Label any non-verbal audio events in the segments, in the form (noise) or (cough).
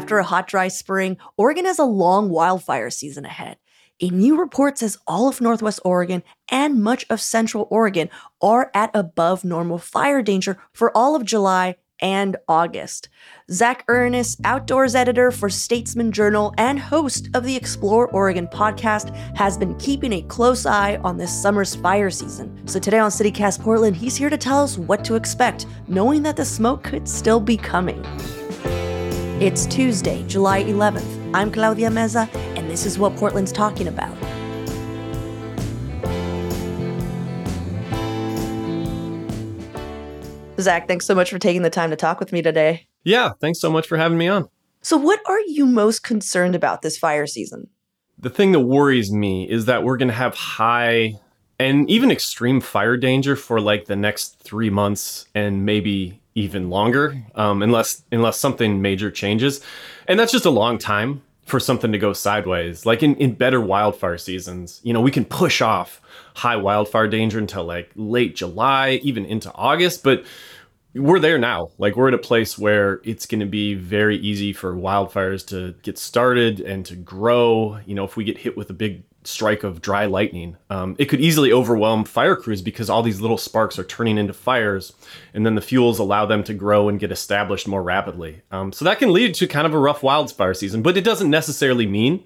after a hot, dry spring, Oregon has a long wildfire season ahead. A new report says all of Northwest Oregon and much of Central Oregon are at above normal fire danger for all of July and August. Zach Urness, outdoors editor for Statesman Journal and host of the Explore Oregon podcast, has been keeping a close eye on this summer's fire season. So today on CityCast Portland, he's here to tell us what to expect, knowing that the smoke could still be coming. It's Tuesday, July 11th. I'm Claudia Meza, and this is what Portland's talking about. Zach, thanks so much for taking the time to talk with me today. Yeah, thanks so much for having me on. So, what are you most concerned about this fire season? The thing that worries me is that we're going to have high and even extreme fire danger for like the next three months and maybe even longer, um, unless unless something major changes, and that's just a long time for something to go sideways. Like in, in better wildfire seasons, you know, we can push off high wildfire danger until like late July, even into August, but we're there now. Like we're at a place where it's going to be very easy for wildfires to get started and to grow. You know, if we get hit with a big strike of dry lightning. Um, it could easily overwhelm fire crews because all these little sparks are turning into fires, and then the fuels allow them to grow and get established more rapidly. Um, so that can lead to kind of a rough wildfire season, but it doesn't necessarily mean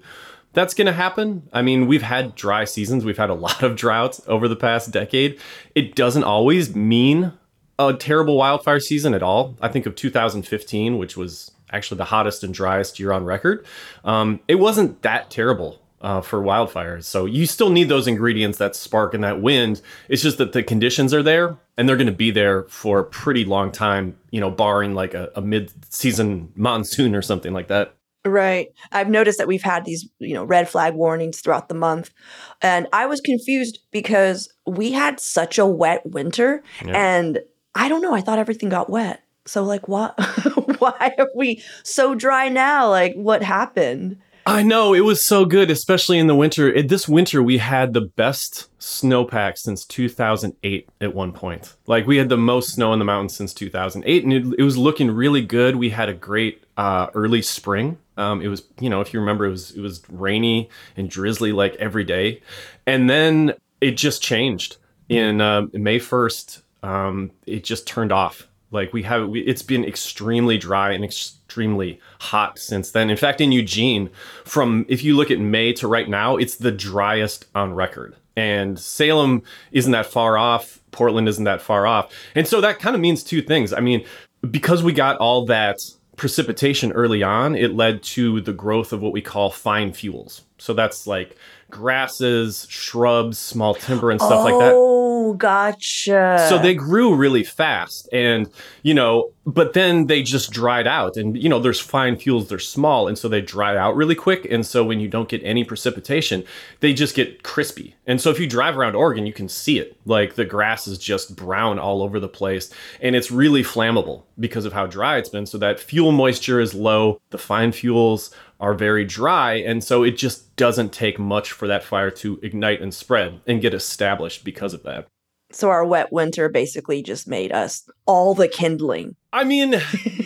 that's going to happen. I mean, we've had dry seasons, we've had a (laughs) lot of droughts over the past decade. It doesn't always mean a terrible wildfire season at all. I think of 2015, which was actually the hottest and driest year on record. Um, it wasn't that terrible uh, for wildfires. So you still need those ingredients, that spark and that wind. It's just that the conditions are there and they're going to be there for a pretty long time, you know, barring like a, a mid season (laughs) monsoon or something like that. Right. I've noticed that we've had these, you know, red flag warnings throughout the month. And I was confused because we had such a wet winter yeah. and I don't know, I thought everything got wet. So like what (laughs) why are we so dry now? Like what happened? I know it was so good, especially in the winter. It, this winter, we had the best snowpack since 2008 at one point. Like we had the most snow in the mountains since 2008, and it, it was looking really good. We had a great uh, early spring. Um, it was, you know, if you remember, it was it was rainy and drizzly like every day, and then it just changed in uh, May 1st. Um, it just turned off like we have, we, it's been extremely dry and extremely hot since then. In fact, in Eugene, from if you look at May to right now, it's the driest on record. And Salem isn't that far off. Portland isn't that far off. And so that kind of means two things. I mean, because we got all that precipitation early on, it led to the growth of what we call fine fuels. So that's like grasses, shrubs, small timber, and stuff oh, like that. Oh, gotcha. So they grew really fast. And, you know, but then they just dried out. And, you know, there's fine fuels, they're small. And so they dry out really quick. And so when you don't get any precipitation, they just get crispy. And so if you drive around Oregon, you can see it. Like the grass is just brown all over the place. And it's really flammable because of how dry it's been. So that fuel moisture is low. The fine fuels are very dry. And so it just doesn't take much for that fire to ignite and spread and get established because of that. So our wet winter basically just made us all the kindling. I mean,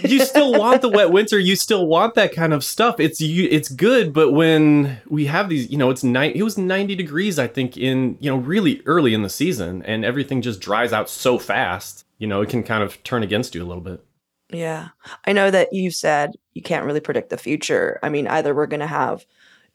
you still want the (laughs) wet winter. You still want that kind of stuff. It's you. It's good, but when we have these, you know, it's night. It was ninety degrees, I think, in you know, really early in the season, and everything just dries out so fast. You know, it can kind of turn against you a little bit. Yeah. I know that you said you can't really predict the future. I mean, either we're going to have,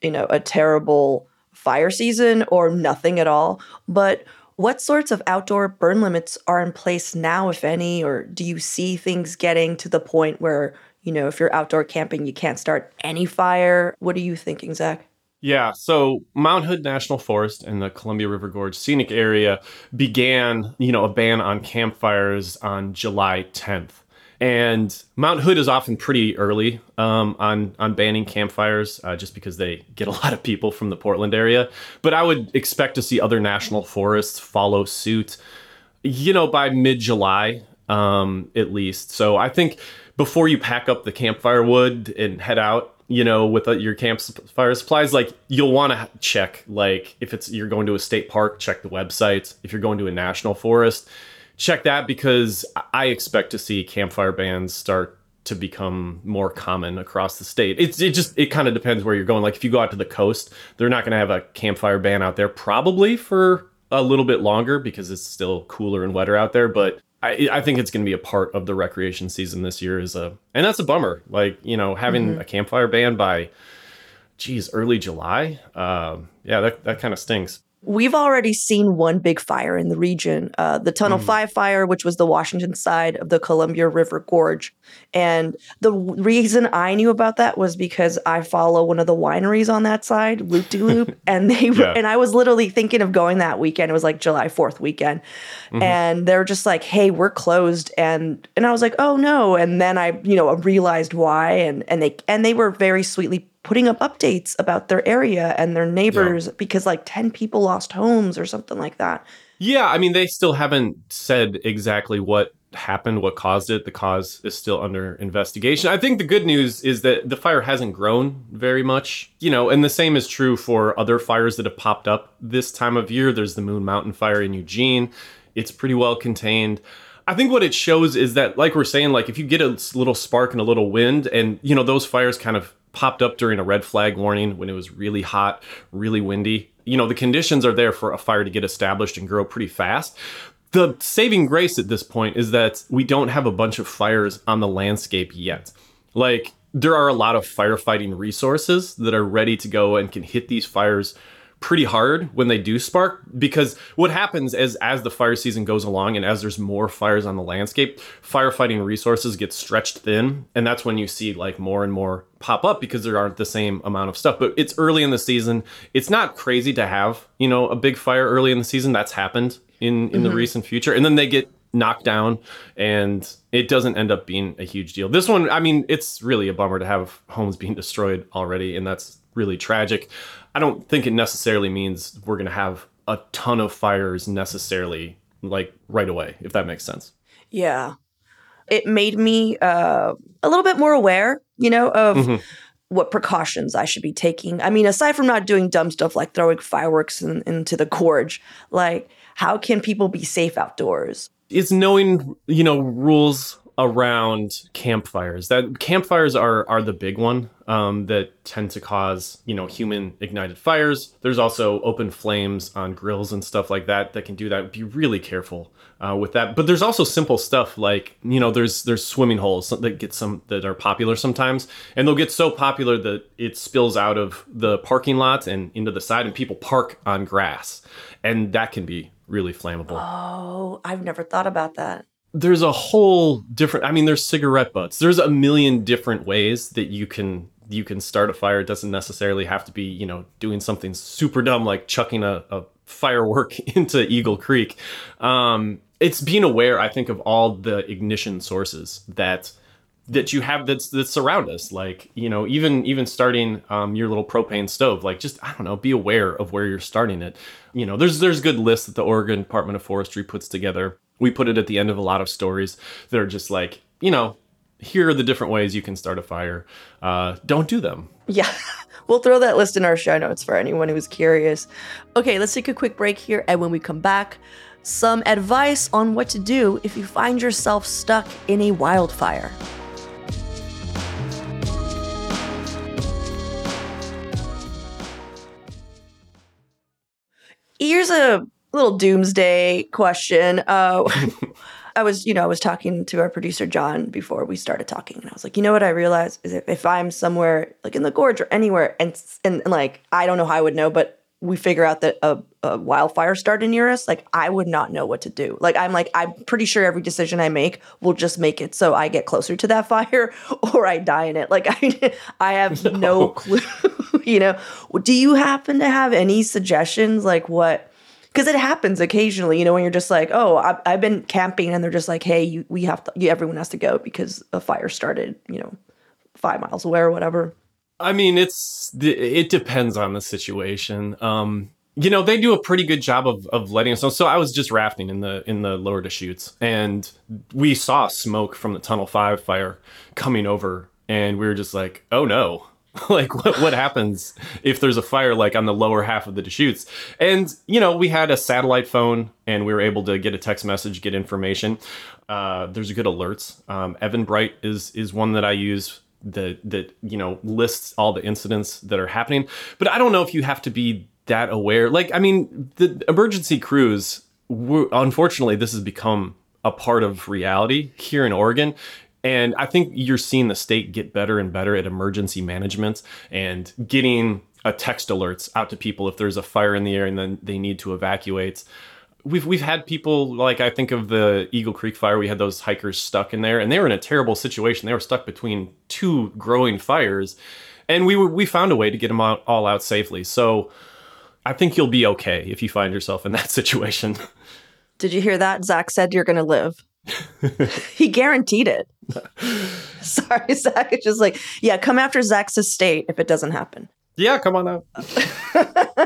you know, a terrible fire season or nothing at all. But what sorts of outdoor burn limits are in place now, if any? Or do you see things getting to the point where, you know, if you're outdoor camping, you can't start any fire? What are you thinking, Zach? Yeah, so Mount Hood National Forest and the Columbia River Gorge Scenic Area began, you know, a ban on campfires on July 10th. And Mount Hood is often pretty early um, on on banning campfires, uh, just because they get a lot of people from the Portland area. But I would expect to see other national forests follow suit. You know, by mid July, um, at least. So I think before you pack up the campfire wood and head out, you know, with uh, your campfire supplies, like you'll want to check, like if it's you're going to a state park, check the website. If you're going to a national forest check that because I expect to see campfire bans start to become more common across the state. It's it just it kind of depends where you're going. Like if you go out to the coast, they're not going to have a campfire ban out there probably for a little bit longer because it's still cooler and wetter out there. But I, I think it's going to be a part of the recreation season this year. Is a and that's a bummer. Like you know having mm-hmm. a campfire ban by, geez, early July. Um, yeah, that that kind of stinks. We've already seen one big fire in the region, uh, the Tunnel mm. 5 fire, which was the Washington side of the Columbia River Gorge. And the reason I knew about that was because I follow one of the wineries on that side, Loop De Loop, and they yeah. and I was literally thinking of going that weekend. It was like July 4th weekend. Mm-hmm. And they're just like, "Hey, we're closed." And and I was like, "Oh no." And then I, you know, realized why and and they and they were very sweetly putting up updates about their area and their neighbors yeah. because like 10 people lost homes or something like that. Yeah, I mean they still haven't said exactly what happened, what caused it. The cause is still under investigation. I think the good news is that the fire hasn't grown very much, you know, and the same is true for other fires that have popped up this time of year. There's the Moon Mountain fire in Eugene. It's pretty well contained. I think what it shows is that, like we're saying, like if you get a little spark and a little wind, and you know those fires kind of popped up during a red flag warning when it was really hot, really windy. You know, the conditions are there for a fire to get established and grow pretty fast. The saving grace at this point is that we don't have a bunch of fires on the landscape yet. Like, there are a lot of firefighting resources that are ready to go and can hit these fires pretty hard when they do spark because what happens is as the fire season goes along and as there's more fires on the landscape firefighting resources get stretched thin and that's when you see like more and more pop up because there aren't the same amount of stuff. But it's early in the season. It's not crazy to have you know a big fire early in the season. That's happened in in mm-hmm. the recent future. And then they get knocked down and it doesn't end up being a huge deal. This one i mean it's really a bummer to have homes being destroyed already and that's really tragic I don't think it necessarily means we're going to have a ton of fires necessarily like right away, if that makes sense. Yeah. It made me uh, a little bit more aware, you know, of mm-hmm. what precautions I should be taking. I mean, aside from not doing dumb stuff like throwing fireworks in, into the gorge, like how can people be safe outdoors? It's knowing, you know, rules around campfires. That campfires are are the big one um, that tend to cause you know human ignited fires. There's also open flames on grills and stuff like that that can do that. Be really careful uh, with that. But there's also simple stuff like you know there's there's swimming holes that get some that are popular sometimes, and they'll get so popular that it spills out of the parking lot and into the side, and people park on grass, and that can be really flammable. Oh, I've never thought about that there's a whole different i mean there's cigarette butts. There's a million different ways that you can you can start a fire. It doesn't necessarily have to be you know doing something super dumb like chucking a, a firework (laughs) into eagle creek. Um, it's being aware i think of all the ignition sources that that you have that that surround us. Like you know even even starting um, your little propane stove like just i don't know be aware of where you're starting it. You know there's there's good lists that the oregon department of forestry puts together we put it at the end of a lot of stories that are just like, you know, here are the different ways you can start a fire. Uh, don't do them. Yeah. (laughs) We'll throw that list in our show notes for anyone who's curious. Okay, let's take a quick break here. And when we come back, some advice on what to do if you find yourself stuck in a wildfire. Here's a little doomsday question. Uh, (laughs) I was, you know, I was talking to our producer John before we started talking, and I was like, you know what I realized is if, if I'm somewhere like in the gorge or anywhere, and, and, and like I don't know how I would know, but we figure out that a, a, wildfire started near us, like I would not know what to do. Like I'm like I'm pretty sure every decision I make will just make it so I get closer to that (laughs) fire or I die in it. Like I I have (laughs) no, no clue. you know, do you happen to have any suggestions like what? Because it happens occasionally, you know, when you're just like, oh, I've, I've been camping, and they're just like, hey, you, we have to, you, everyone has to go because a fire started, you know, five miles away or whatever. I mean, it's it depends on the situation. Um, you know, they do a pretty good job of, of letting us know. So I was just rafting in the in the lower Deschutes, and we saw smoke from the Tunnel Five fire coming over, and we were just like, oh no, (laughs) like what what happens if there's a fire like on the lower half of the Deschutes? And you know, we had a satellite phone and we were able to get a text message, get information. Uh, there's good alerts. Um, Evan Bright is is one that I use that that you know lists all the incidents that are happening. But I don't know if you have to be that aware. Like, I mean, the emergency crews. Unfortunately, this has become a part of reality here in Oregon. And I think you're seeing the state get better and better at emergency management and getting a text alerts out to people if there's a fire in the air and then they need to evacuate. We've we've had people like I think of the Eagle Creek fire. We had those hikers stuck in there, and they were in a terrible situation. They were stuck between two growing fires, and we were, we found a way to get them out, all out safely. So I think you'll be okay if you find yourself in that (laughs) situation. Did you hear that? Zach said you're going to live. (laughs) he guaranteed it. (laughs) Sorry, Zach. It's just like, yeah, come after Zach's estate if it doesn't happen. Yeah, come on out. (laughs)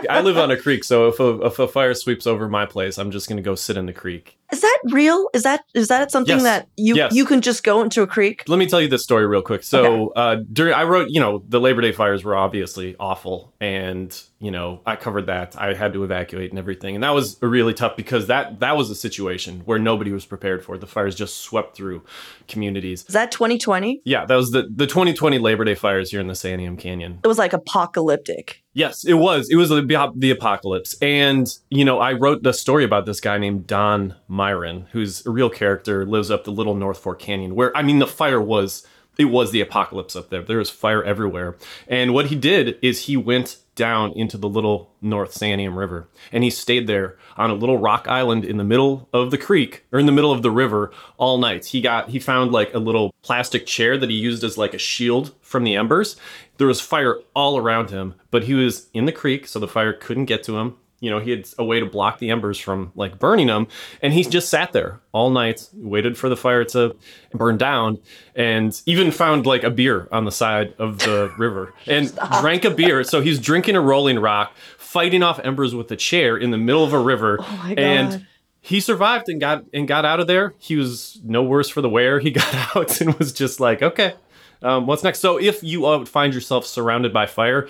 I live on a creek, so if a, if a fire sweeps over my place, I'm just going to go sit in the creek. Is that real? Is that is that something Yes. that you Yes. you can just go into a creek? Let me tell you this story real quick. So, uh, during I wrote, you know, the Labor Day fires were obviously awful, and you know, I covered that. I had to evacuate and everything, and that was really tough because that that was a situation where nobody was prepared for. The fires just swept through communities. Is that 2020? Yeah, that was the the 2020 Labor Day fires here in the Santiam Canyon. It was like apocalyptic. Yes, it was. It was the, the apocalypse. And, you know, I wrote the story about this guy named Don Myron, who's a real character, lives up the Little North Fork Canyon, where, I mean, the fire was, it was the apocalypse up there. There was fire everywhere. And what he did is he went down into the Little North Santiam River and he stayed there on a little rock island in the middle of the creek or in the middle of the river all night. He got, he found like a little plastic chair that he used as like a shield from the embers there was fire all around him, but he was in the creek, so the fire couldn't get to him. You know, he had a way to block the embers from like burning them. and he just sat there all night, waited for the fire to burn down, and even found like a beer on the side of the (laughs) river and drank a beer. So he's drinking a Rolling Rock, fighting off embers with a chair in the middle of a river, Oh and he survived and got and got out of there. He was no worse for the wear. He (laughs) got out and was just like, okay, um, what's next? So if you uh, find yourself surrounded by fire,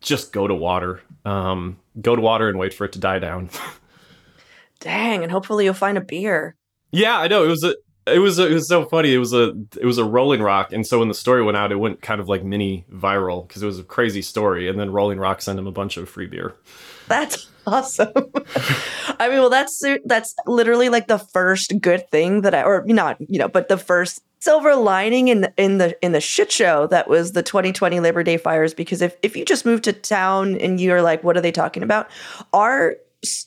just go to water. Um, go to water and wait for it to die down. (laughs) Dang, and hopefully you'll find a beer. yeah, I know it was a. It was a, it was so funny. It was a it was a Rolling Rock, and so when the story went out, it went kind of like mini viral because it was a crazy story. And then Rolling Rock sent him a bunch of free beer. That's (laughs) awesome. I mean, well, that's that's literally like the first good thing that I, or not, you know, but the first silver lining in the, in the in the shit show that was the 2020 Labor Day fires. Because if if you just moved to town and you're like, what are they talking about? Our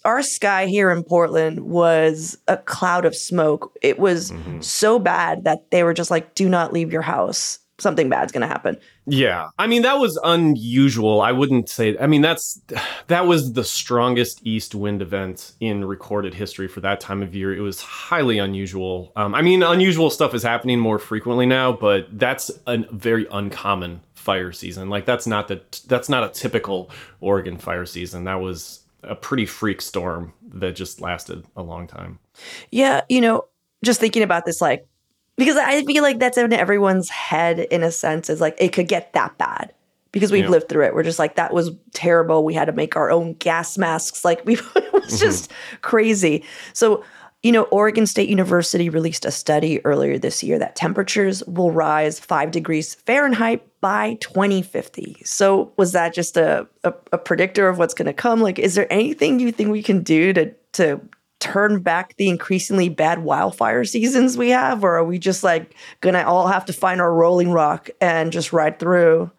our sky here in Portland was a cloud of smoke. It was mm-hmm. so bad that they were just like, do not leave your house. Something bad's gonna happen. Yeah. I mean, that was unusual. I wouldn't say, I mean, that's, that was the strongest east wind event in recorded history for that time of year. It was highly unusual. Um, I mean, unusual stuff is happening more frequently now, but that's a very uncommon fire season. Like, that's not the, that's not a typical Oregon fire season. That was a pretty freak storm that just lasted a long time. Yeah, you know, just thinking about this, like, because I feel like that's in everyone's head in a sense, is like it could get that bad because we've Yeah. lived through it. We're just like, that was terrible. We had to make our own gas masks. (laughs) Like, we, it was mm-hmm. just crazy. So, you know, Oregon State University released a study earlier this year that temperatures will rise five degrees Fahrenheit by 2050. So, was that just a, a, a predictor of what's going to come? Like, is there anything you think we can do to, to, turn back the increasingly bad wildfire seasons we have or are we just like gonna all have to find our rolling rock and just ride through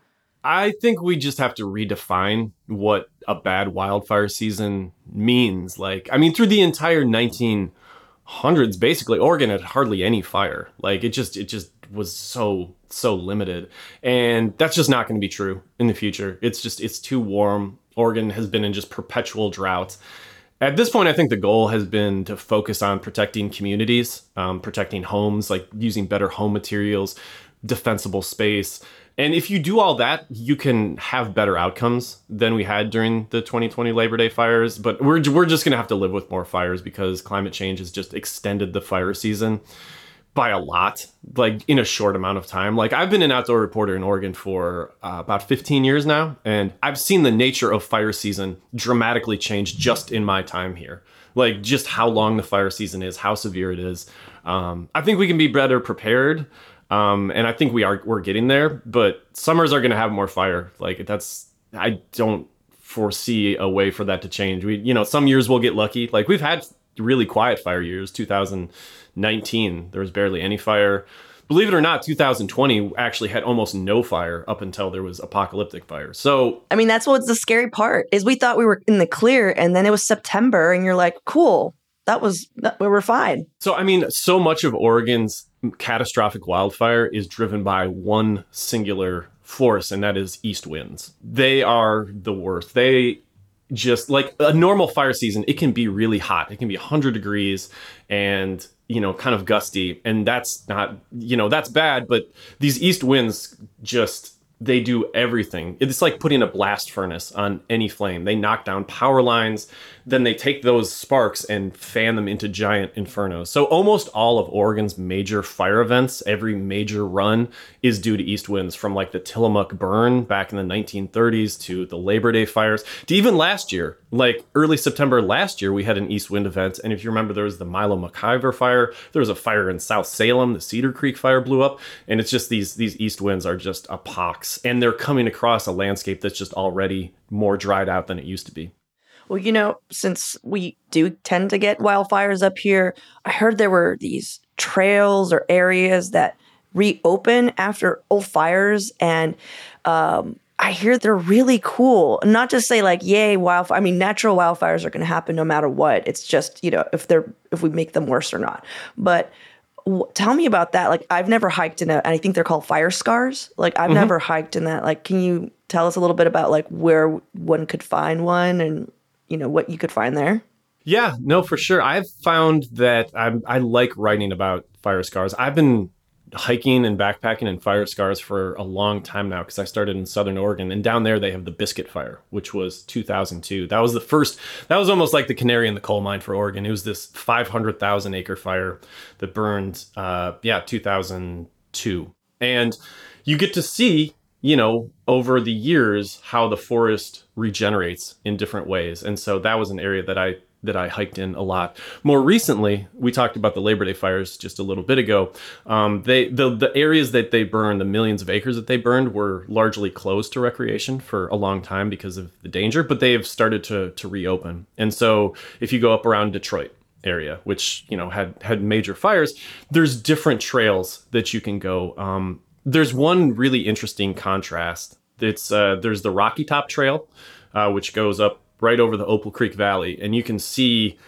I think we just have to redefine what a bad wildfire season means. Like, I mean, through the entire 1900s, basically, Oregon had hardly any fire. Like, it just, it just was so, so limited. And that's just not going to be true in the future. It's just, it's too warm. Oregon has been in just perpetual drought. At this point, I think the goal has been to focus on protecting communities, um, protecting homes, like using better home materials, defensible space. And if you do all that, you can have better outcomes than we had during the 2020 Labor Day fires. But we're, we're just going to have to live with more fires because climate change has just extended the fire season. By a lot, like in a short amount of time. Like I've been an outdoor reporter in Oregon for uh, about 15 years now, and I've seen the nature of fire season dramatically change just in my time here. Like just how long the fire season is, how severe it is. Um, I think we can be better prepared, um, and I think we are. We're getting there, but summers are going to have more fire. Like that's I don't foresee a way for that to change. We, you know, some years we'll get lucky. Like we've had really quiet fire years. 2019, there was barely any fire. Believe it or not, 2020 actually had almost no fire up until there was apocalyptic fire. So, I mean, that's what's the scary part is we thought we were in the clear, and then it was September, and you're like, cool, that was we were fine. So, I mean, so much of Oregon's catastrophic wildfire is driven by one singular force, and that is east winds. They are the worst. They just like a normal fire season, it can be really hot. It can be 100 degrees and, you know, kind of gusty. And that's not, you know, that's bad. But these east winds just they do everything. It's like putting a blast furnace on any flame. They knock down power lines, then they take those sparks and fan them into giant infernos. So almost all of Oregon's major fire events, every major run is due to east winds from like the Tillamook burn back in the 1930s to the Labor Day fires to even last year, like early September last year, we had an east wind event. And if you remember, there was the Milo McIver fire. There was a fire in South Salem. The Cedar Creek fire blew up. And it's just these, these east winds are just a pox. And they're coming across a landscape that's just already more dried out than it used to be. Well, you know, since we do tend to get wildfires up here, I heard there were these trails or areas that reopen after old fires. And um, I hear they're really cool. Not just say like, "Yay, wildfire!" I mean, natural wildfires are going to happen no matter what. It's just you know if they're if we make them worse or not. But tell me about that. Like, I've never hiked in a. I think they're called fire scars. Like, I've mm-hmm. never hiked in that. Like, can you tell us a little bit about like where one could find one and you know what you could find there? Yeah, no, for sure. I've found that I'm, I like writing about fire scars. I've been hiking and backpacking and fire scars for a long time now because I started in Southern Oregon and down there they have the Biscuit Fire, which was 2002. That was the first. That was almost like the canary in the coal mine for Oregon. It was this 500,000 acre fire that burned, uh, yeah, 2002, and you get to see you know, over the years, how the forest regenerates in different ways. And so that was an area that I that I hiked in a lot. More recently, we talked about the Labor Day fires just a little bit ago. Um, they the the areas that they burned, the millions of acres that they burned, were largely closed to recreation for a long time because of the danger. But they have started to to reopen. And so, if you go up around Detroit, area, which you know had had major fires. There's different trails that you can go. Um, there's one really interesting contrast. It's uh, there's the Rocky Top Trail, uh, which goes up right over the Opal Creek Valley, and you can see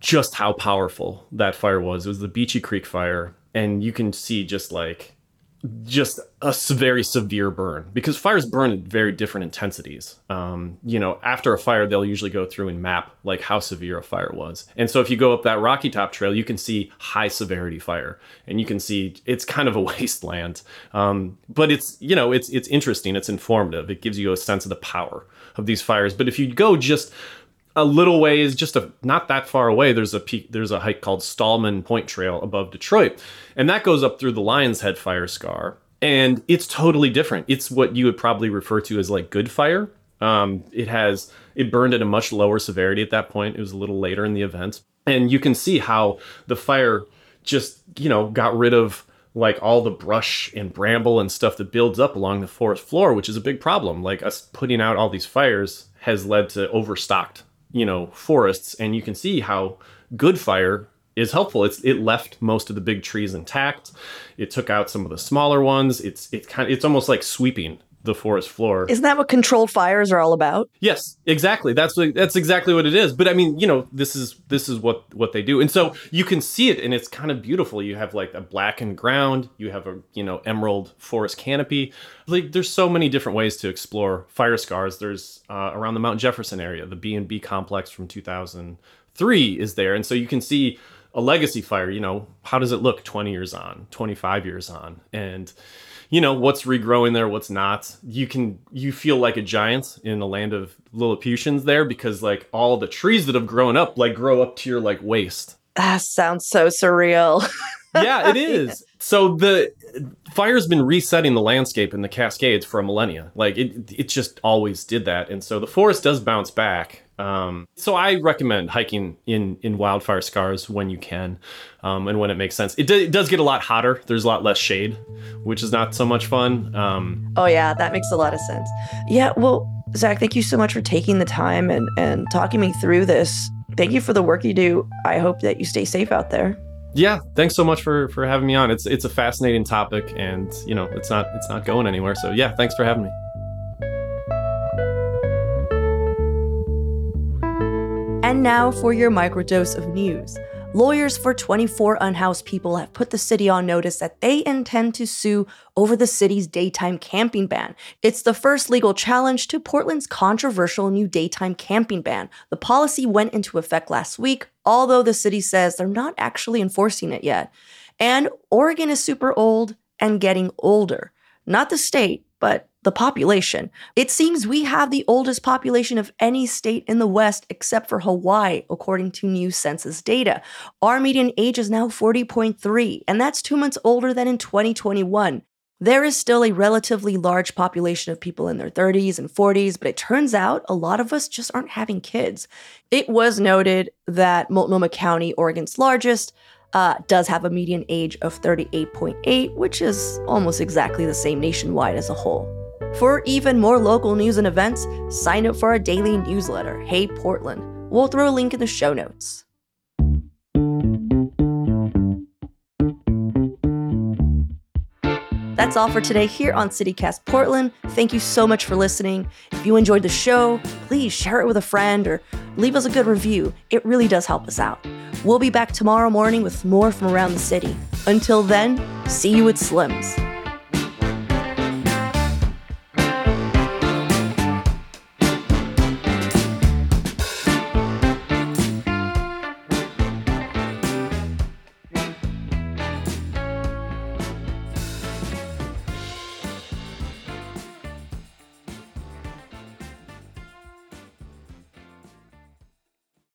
just how powerful that fire was. It was the Beachie Creek fire, and you can see just like just a very severe burn because fires burn at very different intensities. Um, you know, after a fire, they'll usually go through and map like how severe a fire was. And so if you go up that Rocky Top Trail, you can see high severity fire, and you can see it's kind of a (laughs) wasteland. Um, but it's you know it's it's interesting, it's informative, it gives you a sense of the power of these fires. But if you go just a little ways, just a, not that far away, there's a peak, there's a hike called Stahlman Point Trail above Detroit, and that goes up through the Lionshead fire scar, and it's totally different. It's what you would probably refer to as like good fire. Um, it has it burned at a much lower severity at that point. It was a little later in the event, and you can see how the fire just you know got rid of like all the brush and bramble and stuff that builds up along the forest floor, which is a big problem. Like us putting out all these fires has led to overstocked you know forests and you can see how good fire is helpful. It's it left most of the big trees intact. It took out some of the smaller ones. It's it's kind of it's almost like sweeping the forest floor. Isn't that what controlled fires are all about? Yes, exactly. That's what, that's exactly what it is. But I mean, you know, this is this is what what they do, and so you can see it, and it's kind of beautiful. You have like a blackened ground, you have a you know emerald forest canopy. Like there's so many different ways to explore fire scars. There's uh, around the Mount Jefferson area, the B and B complex from 2003 is there, and so you can see a legacy fire. You know, how does it look 20 years on, 25 years on, and you know what's regrowing there what's not you can you feel like a giant in a land of lilliputians there because like all the trees that have grown up like grow up to your like waist that sounds so surreal (laughs) yeah, it (laughs) is. So the fire's been resetting the landscape in the Cascades for a millennia. Like it, it just always did that, and so the forest does bounce back. Um, so I recommend hiking in in wildfire scars when you can, um, and when it makes sense. It, do, it, does get a lot hotter. There's a lot less shade, which is not so much fun. Um, oh yeah, that makes a lot of sense. Yeah, well, Zach, thank you so much for taking the time and and talking me through this. Thank you for the work you do. I hope that you stay safe out there yeah thanks so much for for having me on it's it's a fascinating topic and you know it's not it's not going anywhere so yeah thanks for having me and now for your microdose of news Lawyers for 24 unhoused people have put the city on notice that they intend to sue over the city's daytime camping ban. It's the first legal challenge to Portland's controversial new daytime camping ban. The policy went into effect last week, although the city says they're not actually enforcing it yet. And Oregon is super old and getting older. Not the state, but the population. It seems we have the oldest population of any state in the West except for Hawaii, according to new census data. Our median age is now 40.3, and that's two months older than in 2021. There is still a relatively large population of people in their 30s and 40s, but it turns out a lot of us just aren't having kids. It was noted that Multnomah County, Oregon's largest, uh, does have a median age of 38.8, which is almost exactly the same nationwide as a whole. For even more local news and events, sign up for our daily newsletter, Hey Portland. We'll throw a link in the show notes. That's all for today here on CityCast Portland. Thank you so much for listening. If you enjoyed the show, please share it with a friend or leave us a good review. It really does help us out. We'll be back tomorrow morning with more from around the city. Until then, see you at Slim's.